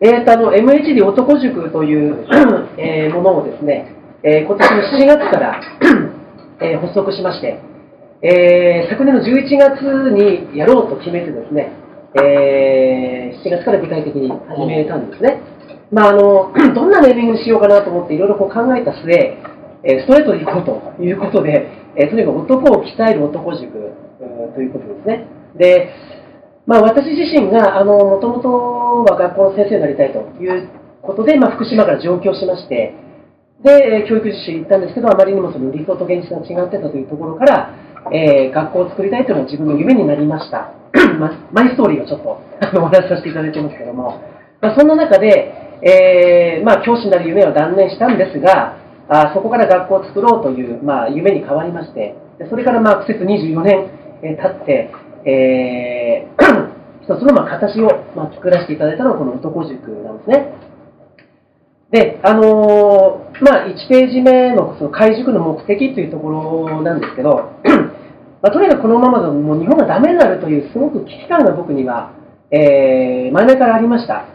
えーと、あの、MHD 男塾という えー、ものをですね、えー、今年の7月から えー、発足しまして、えー、昨年の11月にやろうと決めてですね、えー、7月から具体的に始めたんですね。まあ、あの どんなネーミングにしようかなと思っていろいろ考えた末、えストレートでいこうということで、えとにかく男を鍛える男塾ということですね。で、まあ、私自身がもともとは学校の先生になりたいということで、まあ、福島から上京しまして、で、教育実習に行ったんですけど、あまりにもその理想と現実が違ってたというところから、えー、学校を作りたいというのが自分の夢になりました。マイストーリーをちょっとお話しさせていただいてますけども、まあ、そんな中で、えー、まあ、教師になる夢を断念したんですが、あそこから学校を作ろうという、まあ、夢に変わりまして、でそれからまあ、苦節24年、え、経って、えー、一つのまあ形をまあ作らせていただいたのがこの男塾なんですね。で、あのー、まあ、1ページ目のその開塾の目的というところなんですけど、まあ、とにかくこのままだともう日本がダメになるというすごく危機感が僕には、えー、前々からありました。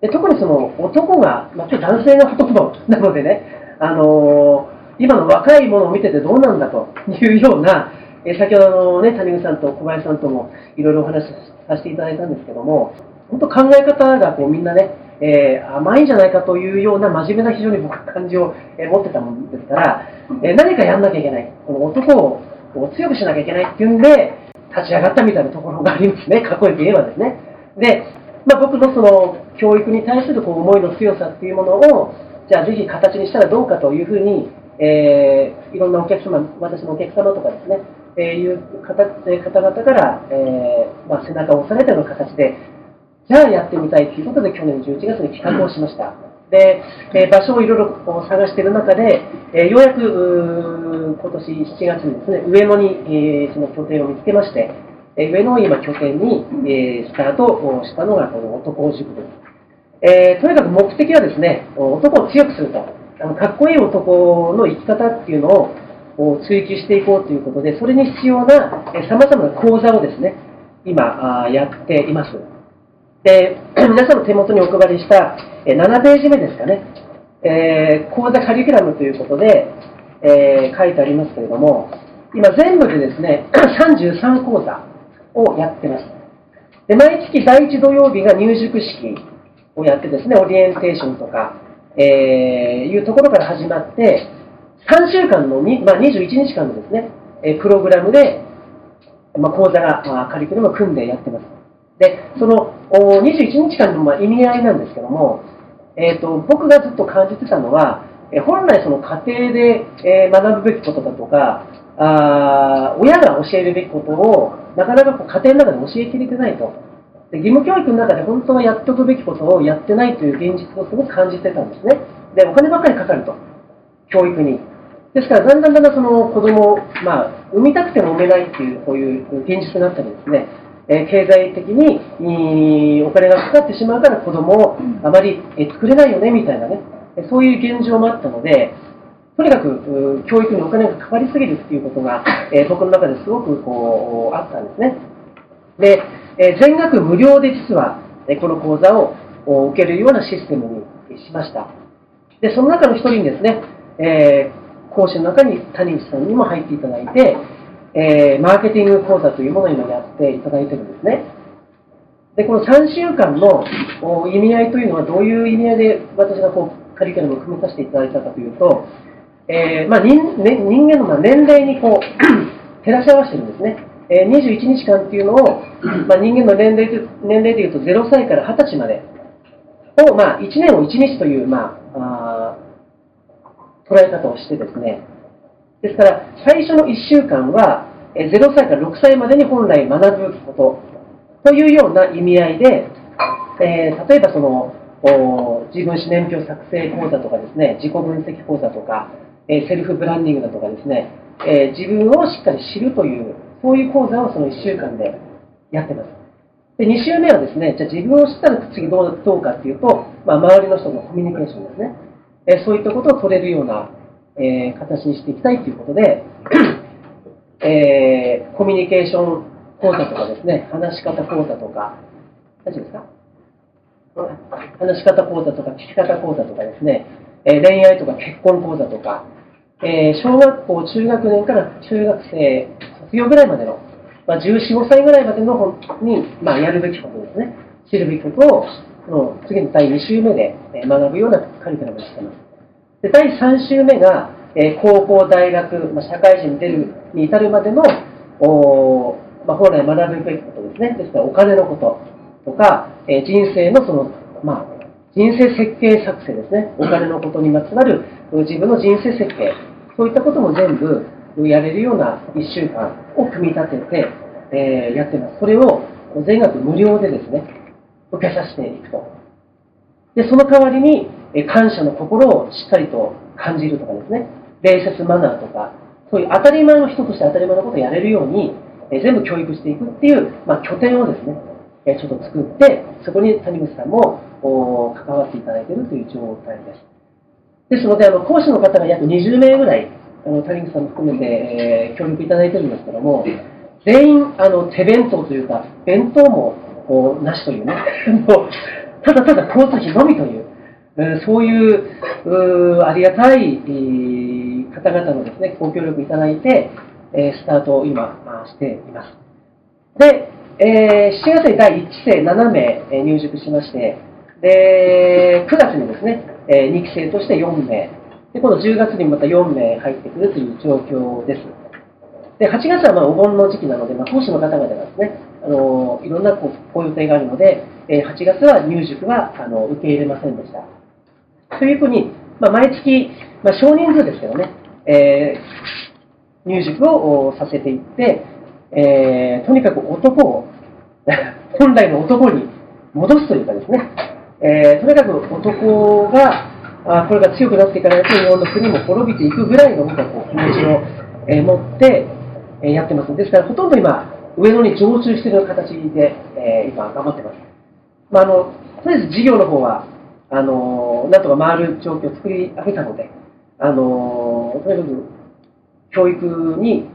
で特にその男が、まあ、今日男性の言葉なのでね、あのー、今の若いものを見ててどうなんだというような、え、先ほどの、ね、谷口さんと小林さんともいろいろお話しさせていただいたんですけども、本当考え方がこうみんなね、えー、甘いんじゃないかというような真面目な非常に僕感じを、え持ってたもんですから、え何かやんなきゃいけない。この男を強くしなきゃいけないっていうんで、立ち上がったみたいなところがありますね、かっこよく言えばですね。で、まあ、僕のその教育に対するこう思いの強さっていうものを、じゃあぜひ形にしたらどうかというふうに、えー、いろんなお客様、私のお客様とかですね、えー、いう方方々から、えーまあ、背中を押されたような形で、じゃあやってみたいということで、去年11月に企画をしました。で、えー、場所をいろいろ探している中で、えー、ようやく今年7月にですね、上野に、えー、その拠点を見つけまして、え上野を今拠点に、えスタートをしたのがこの男塾です。えとにかく目的はですね、男を強くすると。あのかっこいい男の生き方っていうのをを追求していこうということで、それに必要なさまざまな講座をですね、今やっています。で、皆さんの手元にお配りした7ページ目ですかね、えー、講座カリキュラムということで、えー、書いてありますけれども、今全部でですね、33講座をやってます。で毎月第1土曜日が入塾式をやってですね、オリエンテーションとか、えー、いうところから始まって、3週間の、まあ、21日間のですね、えプログラムで、まあ、講座が、まあ、カリキュラムを組んでやってます。で、その21日間のまあ意味合いなんですけども、えーと、僕がずっと感じてたのは、え本来その家庭で、え学ぶべきことだとか、あ親が教えるべきことをなかなかこう家庭の中で教えきれてないとで。義務教育の中で本当はやっておくべきことをやってないという現実をすごく感じてたんですね。で、お金ばっかりかかると。教育に。ですから、だんだんだんだんその子供を、まあ、産みたくても産めないっていう、こういう現実になったりですね、え経済的にお金がかかってしまうから子供をあまり作れないよねみたいなね、そういう現状もあったので、とにかく教育にお金がかかりすぎるっていうことが、え僕の中ですごくこうあったんですね。で、え全額無料で実はこの講座を受けるようなシステムにしました。で、その中の一人にですね、えー、講師の中に谷口さんにも入っていただいて、えー、マーケティング講座というものを今やっていただいてるんですね。で、この3週間の意味合いというのはどういう意味合いで私がこうカリキュラムを組みさせていただいたかというと、えー、まあ、人ね、人間のま年齢にこう 照らし合わせてるんですね。えー、21日間っていうのを、まあ、人間の年齢年齢でいうと0歳から20歳までを、まあ、1年を1日という、まあ、あ捉え方をしてですね、ですから、最初の1週間は、0歳から6歳までに本来学ぶことというような意味合いで、えー、例えばその自分史年表作成講座とかですね、自己分析講座とか、えー、セルフブランディングだとかですね、えー、自分をしっかり知るという、そういう講座をその1週間でやってます。で2週目はですね、じゃあ自分を知ったら次どうどうかっていうと、まあ、周りの人のコミュニケーションですね、えそういったことを取れるようなえ、形にしていきたいということで、えー、コミュニケーション講座とかですね、話し方講座とか、大丈夫ですか？話し方講座とか聞き方講座とかですね、え恋愛とか結婚講座とか、え小学校、中学年から中学生卒業ぐらいまでの、まあ、14、5歳ぐらいまでの本に、まあ、やるべきことですね、知るべきことを、の次の第2週目で学ぶようなカリキュラムにしています。で第3週目が、え高校、大学、ま、社会人に出るに至るまでの、まあ、本来学ぶべきことですね。ですから、お金のこととか、え人生のその、まあ、人生設計作成ですね。お金のことにまつわる自分の人生設計。そういったことも全部やれるような1週間を組み立てて、え、やってます。それを全額無料でですね、受けさせていくと。で、その代わりに、感謝の心をしっかりと感じるとかですね、礼節マナーとか、そういう当たり前の人として当たり前のことをやれるように、え全部教育していくっていう、まあ、拠点をですね、えちょっと作って、そこに谷口さんも関わっていただいているという状態です。ですので、あの講師の方が約20名ぐらい、あの谷口さんも含めて、えー、協力いただいてるんですけども、全員あの手弁当というか、弁当もこうなしというね、もうただただ交通費のみという、そういうありがたい方々のですねご協力いただいて、えスタートを今しています。で、えー、7月に第1期生7名入塾しまして、で9月にですね、え2期生として4名、で今度10月にまた4名入ってくるという状況です。で8月はまあお盆の時期なので、まあ、講師の方々がですね、あのいろんなこうご予定があるので、え8月は入塾はあの受け入れませんでした。というふうに、まあ、毎月、まあ、少人数ですけどね、えー、入塾をさせていって、えー、とにかく男を 本来の男に戻すというかですね、えー、とにかく男があこれが強くなっていかないと日本の国も滅びていくぐらいの僕はこう気持ちを、え、持って、え、やってます。ですからほとんど今、上野に常駐している形で、えー、今頑張ってます。まあ、あのとりあえず事業の方はあのなんとか回る状況を作り上げたので、あのとにかく教育に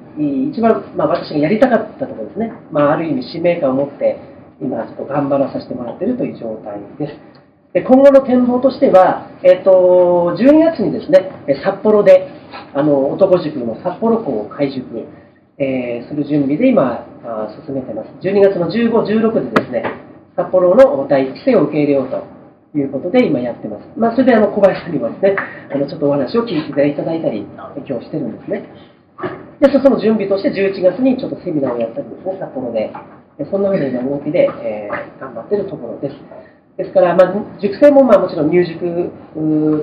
一番、まあ、私がやりたかったところですね、まあ、ある意味使命感を持って、今、ちょっと頑張らさせてもらっているという状態です。で今後の展望としては、えーと、12月にですね札幌であの男塾の札幌校を開塾、えー、する準備で今あ進めてます。12月の15、16でですね札幌の第1期生を受け入れようということで今やってます。まあ、それであの小林さんにもですね、あのちょっとお話を聞いていただいたり、今日してるんですね。で、その準備として11月にちょっとセミナーをやったりですね、札幌で。そんなふうな動きで、えー、頑張ってるところです。ですから、まあ、塾生もまあもちろん入塾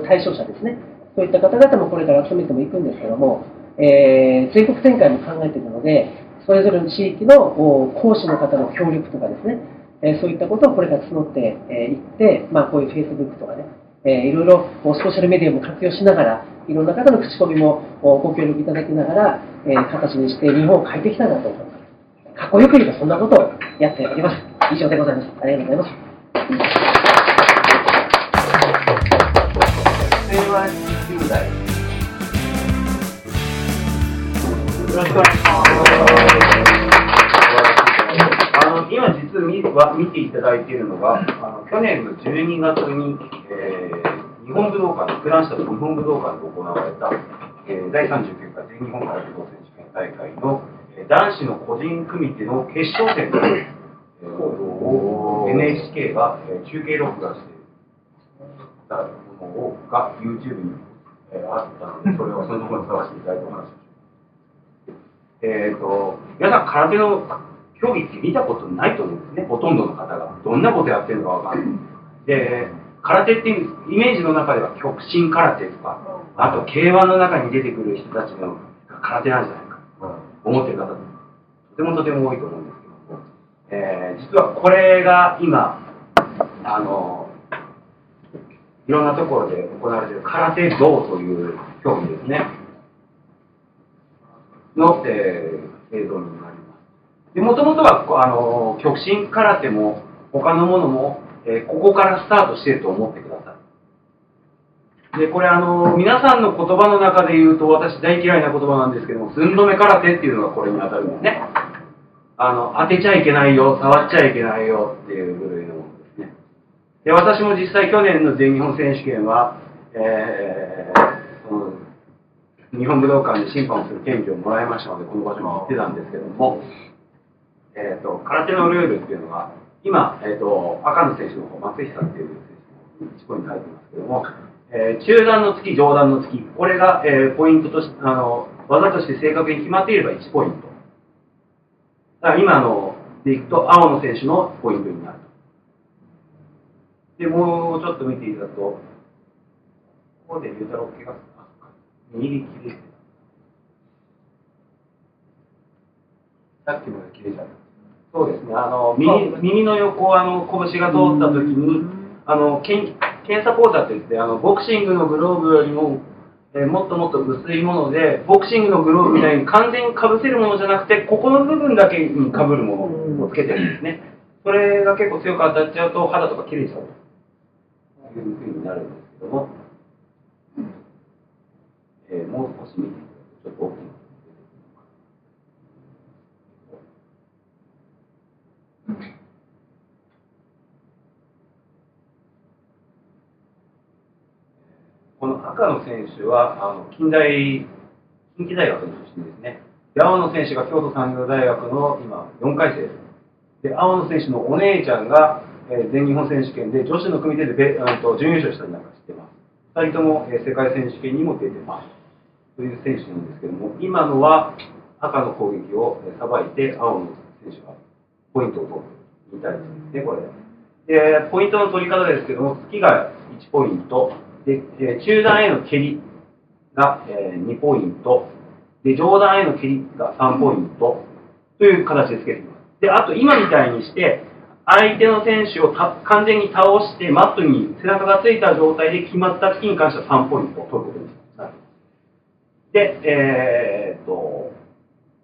対象者ですね。そういった方々もこれから集めてもいくんですけども、えー、全国展開も考えているので、それぞれの地域の講師の方の協力とかですね、えそういったことをこれから募ってい、えって、まあ、こういう Facebook とかね、えいろいろソーシャルメディアも活用しながら、いろんな方の口コミもご協力いただきながら、え形にして日本を変えていきたいなと思います。かっこよく言えばそんなことをやっております。以上でございます。ありがとうございます。平和10代よろしくお願いします。今実は見ていただいているのが、あの去年の12月に、えー、日本武道館、フランスと日本武道館で行われた、えー、第39回全日本空手道選手権大会の、えー、男子の個人組手の決勝戦の、えー、を NHK が、えー、中継録画してたものをが YouTube に、えー、あったので、それをそのところに探していただいてお話をします。えっ、ー、と、皆さん空手の競技って見たことないと思うんですね、ほとんどの方が。どんなことやってるのかわかんない。で、空手っていうイメージの中では極真空手とか、あと K1 の中に出てくる人たちの空手なんじゃないかと思ってる方、とてもとても多いと思うんですけども、えー、実はこれが今、あの、いろんなところで行われている空手道という競技ですね。の、えー、映像になります。もともとはあの極真空手も他のものも、えー、ここからスタートしてると思ってください。で、これあの、皆さんの言葉の中で言うと私大嫌いな言葉なんですけども、寸止め空手っていうのがこれに当たるんですね。あの、当てちゃいけないよ、触っちゃいけないよっていう部類のものですね。で私も実際去年の全日本選手権は、えー、その日本武道館で審判をする権利をもらいましたので、この場所に行ってたんですけども、えーと、空手のルールっていうのが、今、えーと、赤の選手の方、松久っていう選手の1ポイント入ってますけども、えー、中段の突き、上段の突き、これが、えー、ポイントとしてあの、技として正確に決まっていれば1ポイント。だから今のでいくと、青の選手のポイントになると。で、もうちょっと見ていただくと、ここで龍太郎怪我右利きでさっき切れちゃった。そうですね、あの耳耳の横あの拳が通った時に、あの検検査講座って言って、あのボクシングのグローブよりも、えー、もっともっと薄いもので、ボクシングのグローブみたいに完全にかぶせるものじゃなくて、ここの部分だけにかぶるものをつけてるんですね。それが結構強く当たっちゃうと、肌とか切れちゃうというふうになるんですけども。えー、もう少し見ていただくと、ちょっと大きなこの赤の選手はあの近代近畿大学の出身ですね。で青の選手が京都産業大学の今4回生で青の選手のお姉ちゃんが、えー、全日本選手権で女子の組手でべあと準優勝したりなんかしてます。2人とも、えー、世界選手権にも出てます。という選手なんですけども、今のは赤の攻撃をさばいて、青の選手がポイントを取ってみたいですね、これ。で、ポイントの取り方ですけども、月が1ポイント、で、中段への蹴りが2ポイント、で、上段への蹴りが3ポイントという形でつけています。で、あと今みたいにして、相手の選手を完全に倒して、マットに背中がついた状態で決まった月に関しては3ポイントを取ること。で、えー、っと、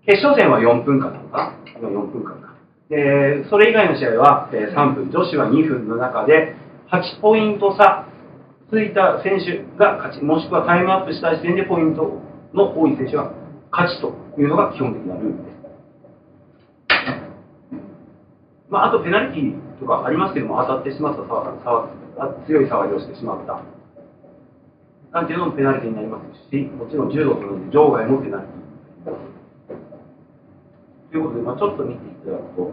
決勝戦は4分間なのかな ?4 分間か。で、それ以外の試合は3分、女子は2分の中で、8ポイント差ついた選手が勝ち、もしくはタイムアップした時点でポイントの多い選手は勝ちというのが基本的なルールです。まあ、あとペナルティーとかありますけども、当たってしまった強い触りをしてしまった。なんていうのもペナルティになりますし、もちろん柔道と同じ場外もペナルティということで、まあ、ちょっと見ていただくと、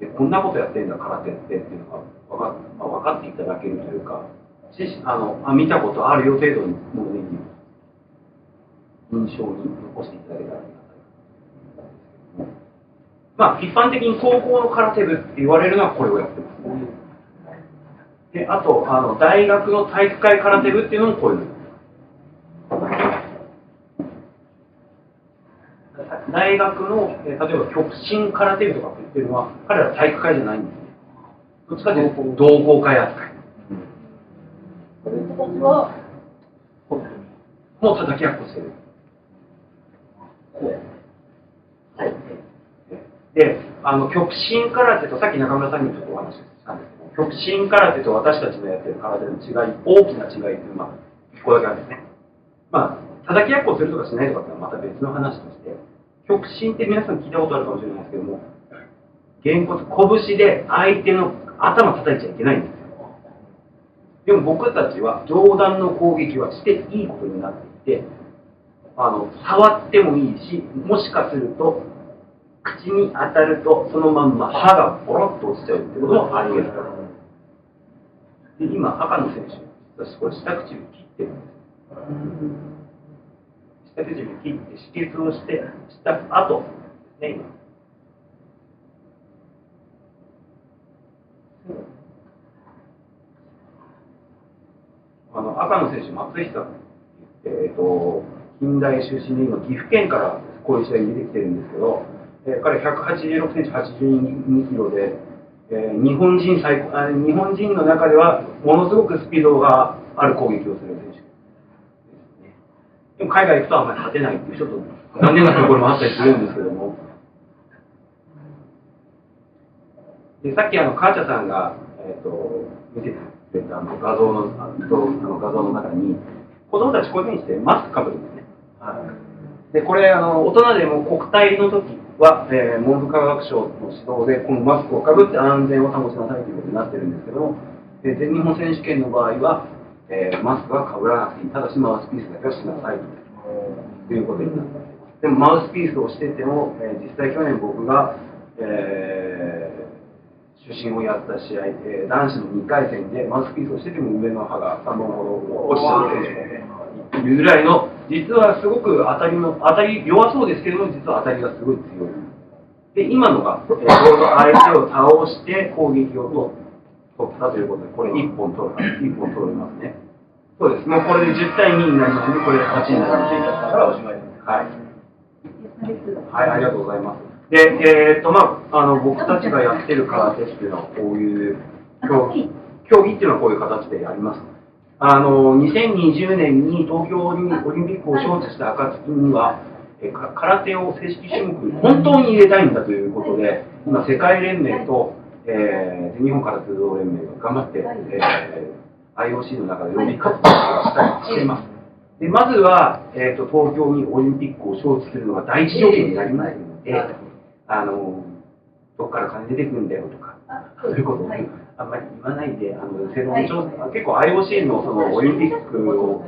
えこんなことやってんだ、空手ってっていうのが分か,、まあ、分かっていただけるというか、しあのあ見たことあるよ程度にもので印象に残していただけたらありがたいまあ、一般的に高校の空手部って言われるのはこれをやってます、ね。であとあの大学の体育会空手部っていうのもこういう。の大学の、えー、例えば極真空手部とかって言ってるのは彼ら体育会じゃないんですね。どっちかというと同好会扱い、これたちはもう叩き合っこしてるはい。であの極真空手とさっき中村さんにちょっとお話ししたんです極真空手と私たちのやってる空手の違い、大きな違いっていうのは、これだけあるんですね。まあ、叩き合っこするとかしないとかってのはまた別の話として、極真って皆さん聞いたことあるかもしれないですけども、げんこつ、拳で相手の頭叩いちゃいけないんですよ。でも僕たちは上段の攻撃はしていいことになっていて、あの、触ってもいいし、もしかすると、口に当たるとそのまんま歯がボロッと落ちちゃうってこともあり得るから。で今、赤の選手、私、これ、下唇切ってるんです。下唇切って、止血をして、した後ですね、今。あの赤の選手、松久って言って、えーと、近代出身で今、岐阜県からこういう試合に出てきてるんですけど、えー、彼186センチ、82キロで、えー、日本人最あ日本人の中ではものすごくスピードがある攻撃をする選手でも海外行くとあんまり勝てないっていうちょっと残念なところもあったりするんですけども。でさっきあの母ちゃさんが、えーと、見てくれたあの画像のあの画像の中に子供たちこういうふうにしてマスクかぶるんですね。はい、でこれあの大人でも国体の時は、えー、文部科学省の指導で、このマスクをかぶって安全を保ちなさいということになってるんですけども、えー、全日本選手権の場合は、えー、マスクはかぶらなくていい、ただしマウスピースだけはしなさいということになってます。でもマウスピースをしてても、えー、実際去年僕が、えー、主審をやった試合で、男子の2回戦でマウスピースをしてても上の歯が3本ほど落ちちゃう選手もいるぐらいの、実はすごく当たりの、当たり弱そうですけれども、実は当たりがすごい強い。で、今のが、えー、相手を倒して攻撃を取ったということで、これ1本取る、1本取れますね。そうです。もうこれで10対2になりますので、これで勝ちになります。からおしまいです。はい。はい、ありがとうございます。で、えー、っと、まあ、あの、僕たちがやってる空手っていうのは、こういう競技、競技っていうのはこういう形でやります。あの、2020年に東京オリンピックを招致した暁には、え空手を正式種目に本当に入れたいんだということで、今、世界連盟と、えー、日本空手道連盟が頑張って、えー、IOC の中で予備活動をしたりしています。でまずは、えーと、東京にオリンピックを招致するのが第一条件になりますので、あのどこから金出てくるんだよとか、そういうことを、はい、あんまり言わないで、あの世論調査、結構 IOC のそのオリンピックを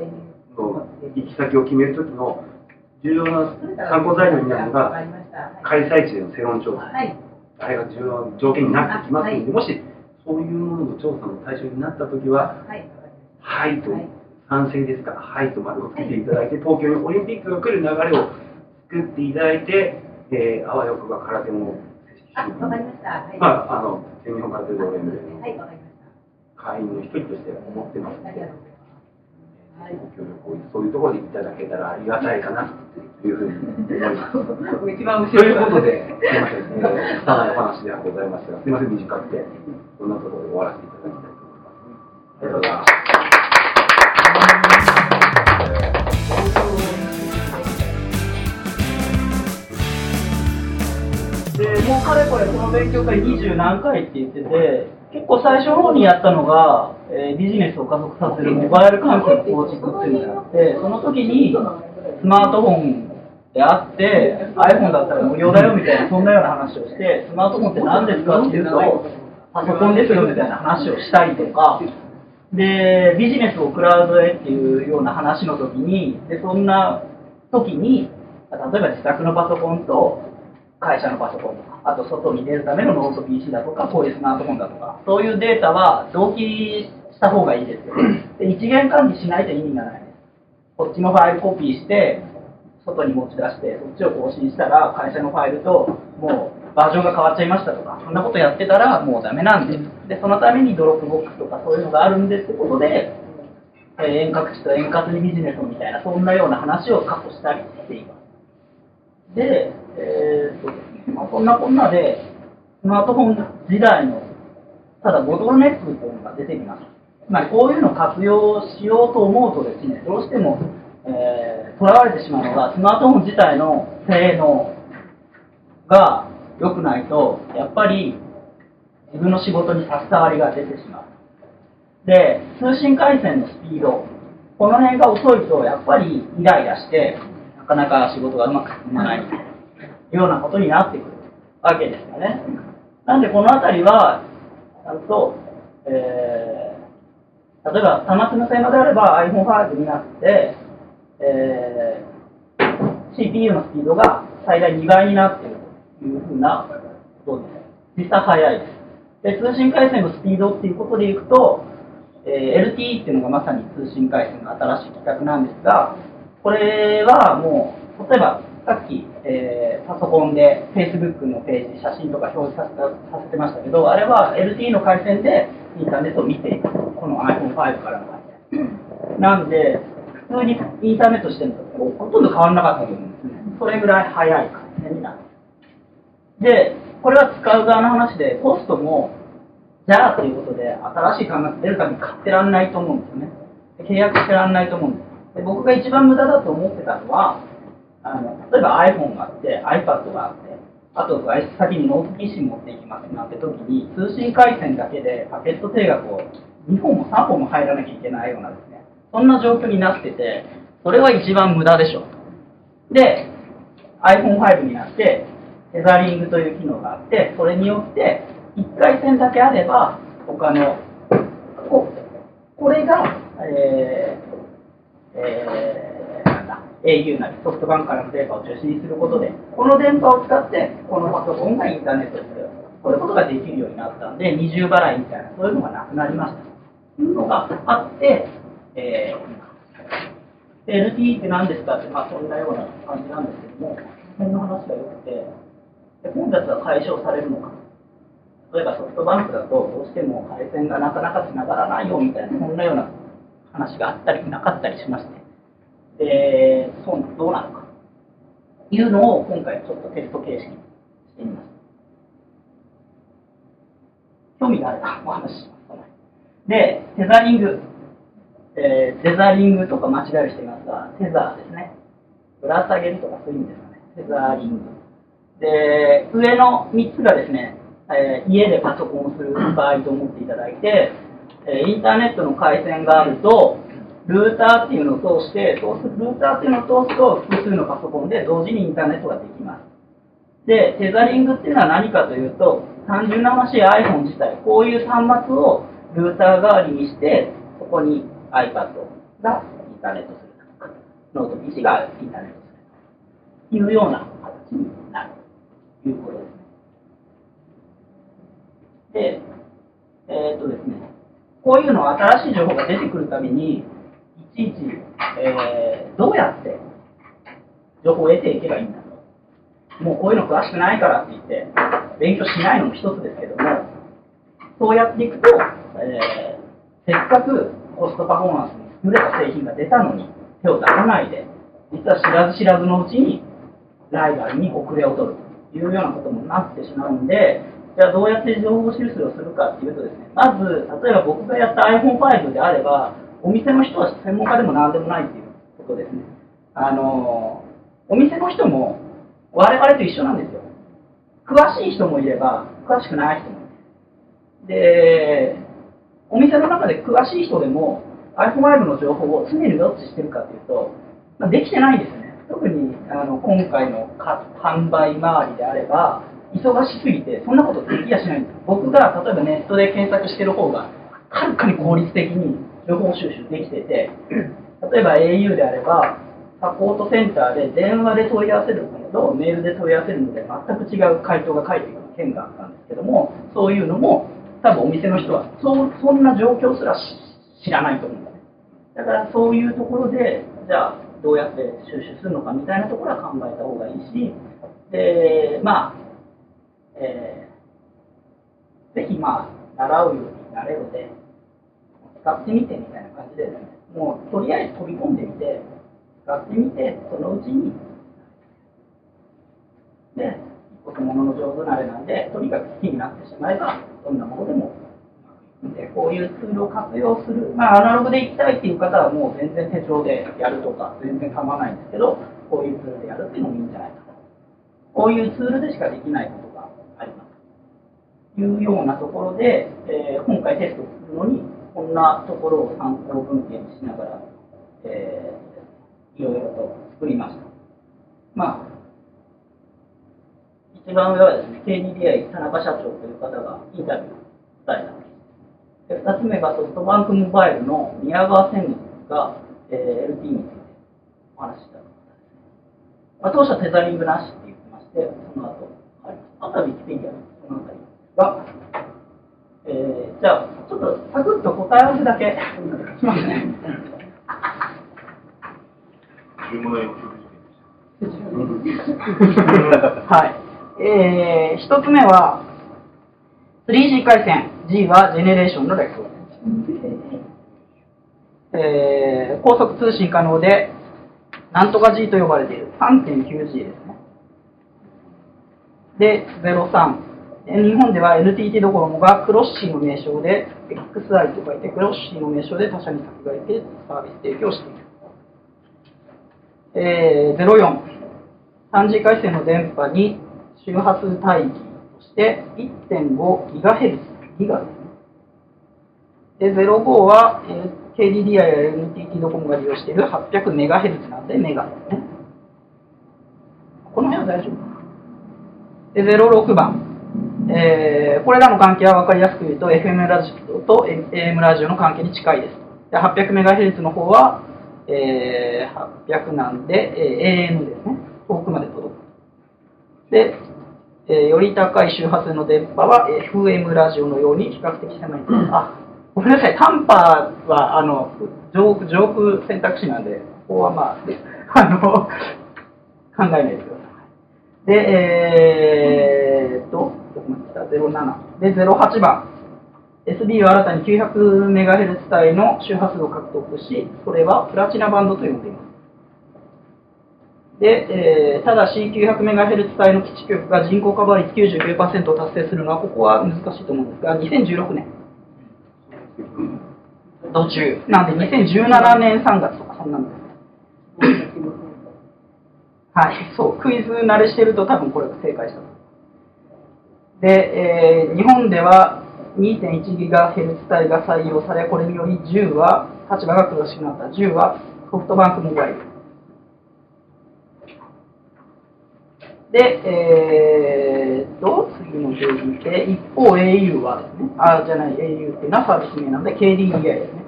の行き先を決めるときの重要な参考材料になるのが、開催地での世論調査、あれが重要な条件になってきますので、もしそういうものの調査の対象になったときは、はいと賛成ですから、はいと丸をつけていただいて、東京にオリンピックが来る流れを作っていただいて、えー、あわよくば空手もあ、わかりました。はい、まあ、あの、全日本連盟の会員の一人として思ってますので、はい、ご協力をそういうところでいただけたらありがたいかなというふうに思います。一番後ろということで、すみません、えー、拙いお話ではございましたが、すみません、短くて、こんなところで終わらせていただきたいと思います。ありがとうございます。かれこれこの勉強会二十何回って言ってて、結構最初の方にやったのが、えー、ビジネスを加速させるモバイル環境の構築っていうのがあって、その時にスマートフォンであって、iPhone だったら無料だよみたいな、そんなような話をして、スマートフォンって何ですかっていうと、パソコンですよみたいな話をしたりとか、で、ビジネスをクラウドへっていうような話の時に、でそんな時に、例えば自宅のパソコンと会社のパソコン、あと外に出るためのノート PC だとか、こういうスマートフォンだとか、そういうデータは同期した方がいいですよ。で一元管理しないと意味がないです。こっちのファイルコピーして、外に持ち出して、そっちを更新したら、会社のファイルともうバージョンが変わっちゃいましたとか、そんなことやってたらもうダメなんです。で、そのためにドロップボックスとかそういうのがあるんですってことで、えー、遠隔地と遠隔にビジネスみたいな、そんなような話を過去したりしています。で、えー、っとまあ、そんなこんなで、スマートフォン時代の、ただボトルネックというのが出てきます。つまりこういうのを活用しようと思うとですね、どうしても、えー、らわれてしまうのが、スマートフォン自体の性能が良くないと、やっぱり自分の仕事に差し障りが出てしまう。で、通信回線のスピード、この辺が遅いと、やっぱりイライラして、なかなか仕事がうまく進まない。ようなことになってくるわけですよね。なんでこの辺りは、ちゃんと、えー、例えば端末の性能であれば iPhone5 になって、えー、CPU のスピードが最大2倍になっているというふうなことです。実際速いです。で、通信回線のスピードっていうことでいくと、えー、LTE っていうのがまさに通信回線の新しい規格なんですが、これはもう、例えばさっき、えー、パソコンで Facebook のページ、写真とか表示させさせてましたけど、あれは LTE の回線でインターネットを見ていく。この iPhone5 からの回線。なんで、普通にインターネットしてるのとほとんど変わらなかったと思うんですね。それぐらい速い回線になる。で、これは使う側の話で、コストも、じゃあということで、新しい端末出るために買ってらんないと思うんですよね。契約してらんないと思うんです。で僕が一番無駄だと思ってたのは、あの例えば iPhone があって iPad があってあと外出先にノート PC 持っていきますなんて時に通信回線だけでパケット定額を2本も3本も入らなきゃいけないようなですねそんな状況になっててそれは一番無駄でしょで iPhone5 になってテザリングという機能があって、それによって、1回線だけあれば、他の、ここれが、えーえ、au なりソフトバンクからの電波を受信することで、この電波を使って、このパソコンがインターネットにする。こういうことができるようになったんで、二重払いみたいな、そういうのがなくなりました。というのがあって、えー、LTE って何ですかって、まあそんなような感じなんですけども、その話が良くて、で混雑は解消されるのか。例えばソフトバンクだと、どうしても回線がなかなか繋がらないよみたいな、そんなような話があったりなかったりしまして、で、そうどうなのかと。いうのを今回ちょっとテスト形式にしてみました。興味があればお話しします。で、テザリング。えーテザリングとか間違いしていますが、テザーですね。ぶら下げるとかそういう意味ですかね。テザーリング。で、上の3つがですね、えー家でパソコンをする場合と思っていただいて、えーインターネットの回線があると、ルーターっていうのを通して、そうすルーターっていうのを通すと、複数のパソコンで同時にインターネットができます。で、テザリングっていうのは何かというと、単純な話 iPhone 自体、こういう端末をルーター代わりにして、そこに iPad がインターネットするとか、ノート PC がインターネットするというような形になるということですね。で、えーっとですね、こういうの新しい情報が出てくるたびに、いち、えーどうやって情報を得ていけばいいんだと。もうこういうの詳しくないからって言って、勉強しないのも一つですけども、そうやっていくと、えーせっかくコストパフォーマンスに優れた製品が出たのに手を出さないで、実は知らず知らずのうちにライバルに遅れを取るというようなこともなってしまうんで、じゃあどうやって情報収集をするかっていうとですね、まず、例えば僕がやった iPhone5 であれば、お店の人は専門家でも何でもないっていうことですね。あのお店の人も我々と一緒なんですよ。詳しい人もいれば、詳しくない人もいる。で、お店の中で詳しい人でも iPhone5 の情報を常にウォッチしてるかというと、まあ、できてないんですね。特にあの今回のか販売周りであれば、忙しすぎて、そんなことできやしないんです。僕が例えばネットで検索してる方が、はるかに効率的に情報収集できてて、例えば au であれば、サポートセンターで電話で問い合わせるのとメールで問い合わせるので全く違う回答が返ってくる件があったんですけども、そういうのも多分お店の人はそそんな状況すら知らないと思うんですね。だからそういうところで、じゃあどうやって収集するのかみたいなところは考えた方がいいし、で、まあ、えーぜひまあ、習うようになれるで、使ってみてみたいな感じで、もうとりあえず飛び込んでみて、使ってみて、そのうちに、で、一個物の上手なあれなんで、とにかく好きになってしまえば、どんなものでもで、こういうツールを活用する、まあ、アナログで行きたいっていう方は、もう全然手帳でやるとか、全然構わないんですけど、こういうツールでやるっていうのもいいんじゃないかと。こういうツールでしかできないことがあります。というようなところで、えー今回テストするのに、こんなところを参考文献しながら、えーいろいろと作りました。まあ、一番上はですね、KDDI 田中社長という方がインタビューを伝えたです。で2つ目がソフトバンクモバイルの宮川専務が、えー LT についてお話ししたです。まあ、当初はテザリングなしって言ってまして、その後、あ。とはウィキペディアのそのあたりが、えーじゃあ、ちょっとサクッと答え合わせだけしますね。はい。えー、一つ目は、3G 回線、G はジェネレーションの略。えー、高速通信可能で、なんとか G と呼ばれている 3.9G ですね。で、03。日本では NTT ドコモがクロッシーの名称で、XI と書いてクロッシーの名称で他社に先駆けてサービス提供している。えー、04、3G 回線の電波に周波数帯域として1.5ギガヘルツ、ギガですね。で、05は、えー KDDI や NTT ドコモが利用している800メガヘルツなんでメガですね。この辺は大丈夫かなで06番、えーこれらの関係は分かりやすく言うと FM ラジオと AM ラジオの関係に近いです。で 800MHz の方は、えー800なんで、えー AM ですね。遠くまで届く。で、えーより高い周波数の電波は FM ラジオのように比較的狭い、あごめんなさい。短波はあの上空上空選択肢なんでここはまあ あの考えないでください。で、えーっと、どこまで来た ?07。で、08番。SB は新たに 900MHz 帯の周波数を獲得し、それはプラチナバンドと呼んでいます。で、えーただし 900MHz 帯の基地局が人口カバー率99%を達成するのは、ここは難しいと思うんですが、2016年。途中。なんで2017年3月とか、そんなんです。はい、そう、クイズ慣れしてると多分これが正解したと。で、えー日本では 2.1GHz 帯が採用され、これにより10は、立場が苦しくなった10はソフトバンクモバイル。で、えーと、次のページ見て、一方 au はですね、あ、じゃない、au っていうのはサービス名なんで KDDI ですね。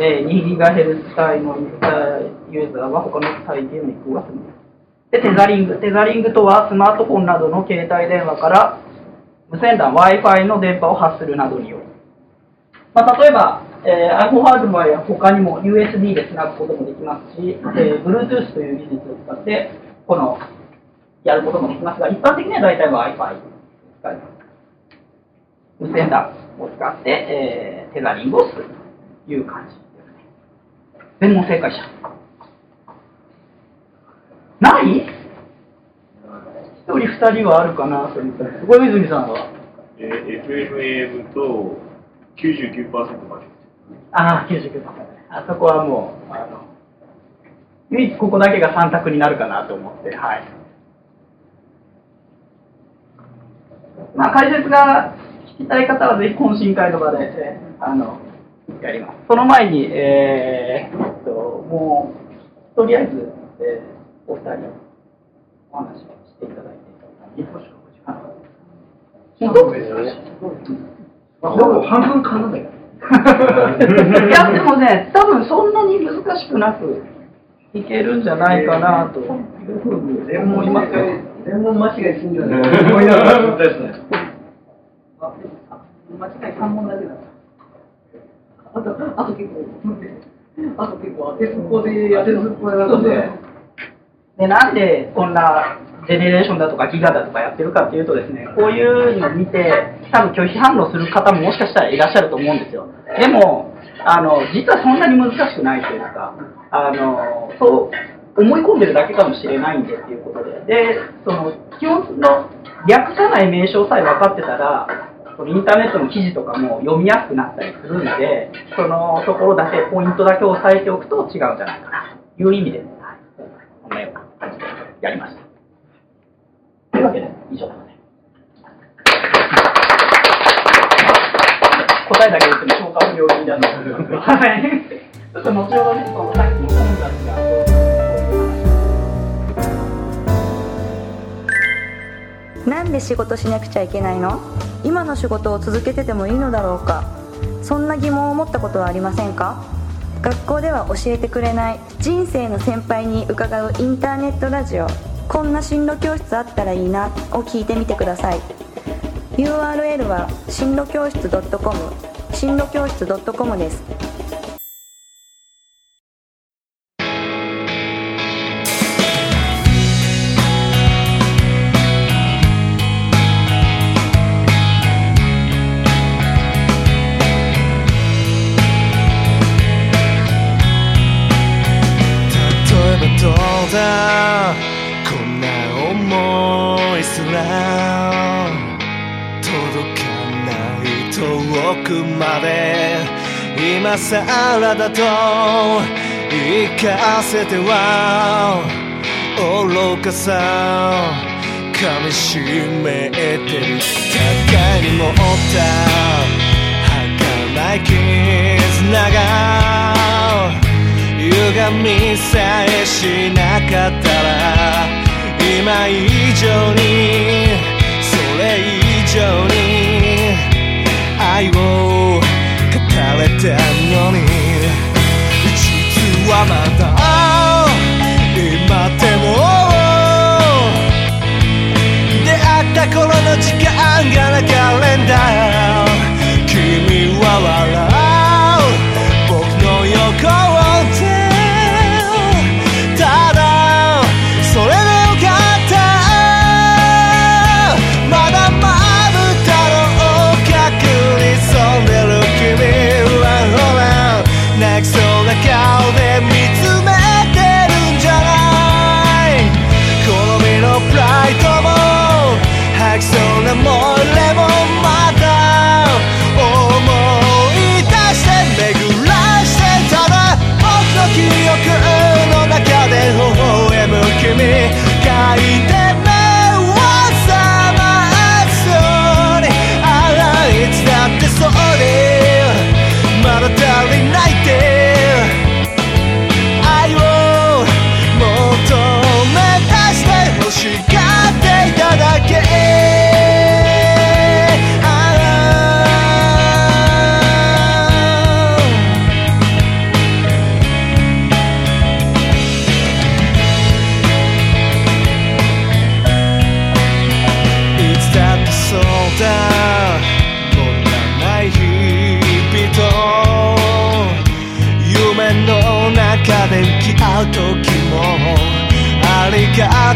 えー、2GHz 帯のユーザーは他の帯への移行が済みます。で、テザリング。テザリングとは、スマートフォンなどの携帯電話から無線 Wi-Fi の電波を発するなどによる。まあ、例えば、えー iPhone ハードの場合は他にも USB でつなぐこともできますし、えー Bluetooth という技術を使って、この、やることもできますが、一般的には大体 Wi-Fi を使います。無線 w を使って、えーテザリングをするという感じですね。全問正解者。ない？一人二人はあるかなと思ったす小泉さんは？えー FMAM と99%まで。ああ、99%。あそこはもう、あの、唯一ここだけが3択になるかなと思って、はい。まあ、解説が聞きたい方はぜひ懇親会の場で、えーあの、やります。その前に、えーっと、もう、とりあえず、えーお二人、お話をしていただいて、いいでしょうか本当ほぼ半分かなだよ。いや、でもね、多分そんなに難しくなくいけるんじゃないかなというふうに思いますよ。全問間違いすんじゃない思いながらですね。間違い3問だけだあと、あと結構、あと結構当てずっぽで当てずっぽやなんで、で、なんでこんなジェネレーションだとかギガだとかやってるかっていうとですね、こういうのを見て、多分拒否反応する方ももしかしたらいらっしゃると思うんですよ。でも、あの、実はそんなに難しくないというか、あの、そう思い込んでるだけかもしれないんでっていうことで、で、その、基本の略さない名称さえ分かってたら、そのインターネットの記事とかも読みやすくなったりするんで、そのところだけ、ポイントだけ押さえておくと違うんじゃないかな。という意味で、はい、やりました。というわけで、以上ですね。答えだけ言っても消化不良になるので、はい。ちょっと後ほどね、そのさっきの本たちが。なんで仕事しなくちゃいけないの？今の仕事を続けててもいいのだろうかそんな疑問を持ったことはありませんか？学校では教えてくれない人生の先輩に伺うインターネットラジオ。こんな進路教室あったらいいなを聞いてみてください。URL は進路教室 .com 進路教室 .com です。今更らだと言いかせては愚かさかみしめてる互いに持った。儚い絆が歪みさえしなかった。ら今以上にそれ以上に愛をれてるのに。実はまだ今でも。出会った頃の時間が流れんだ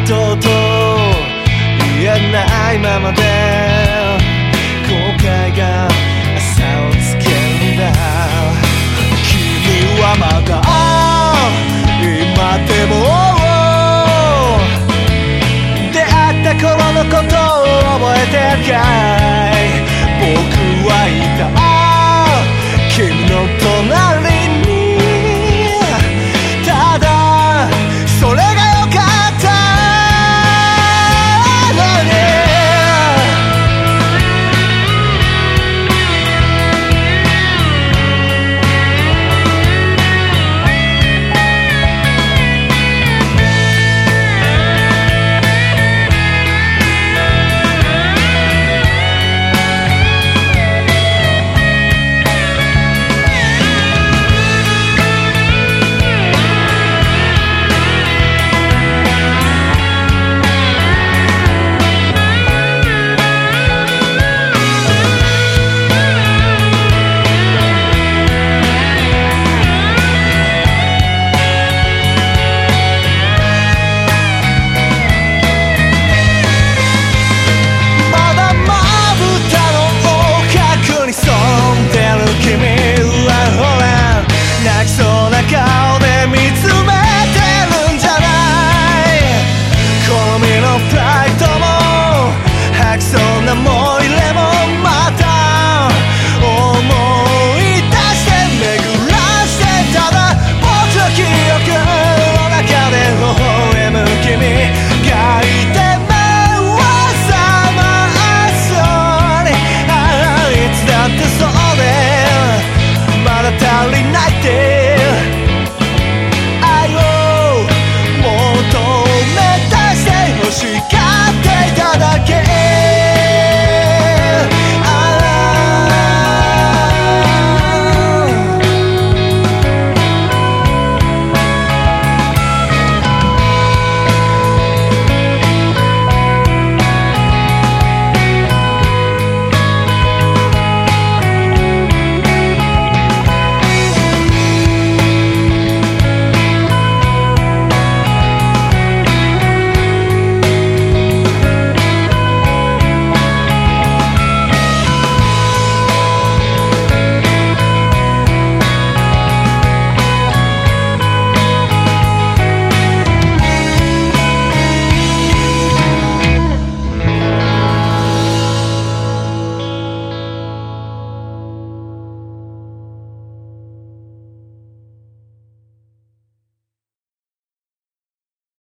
とうと言えないままで後悔が朝をつけるんだ。君はまだ今でも出会った頃のことを覚えてるか。足りないで愛を求め出してほしい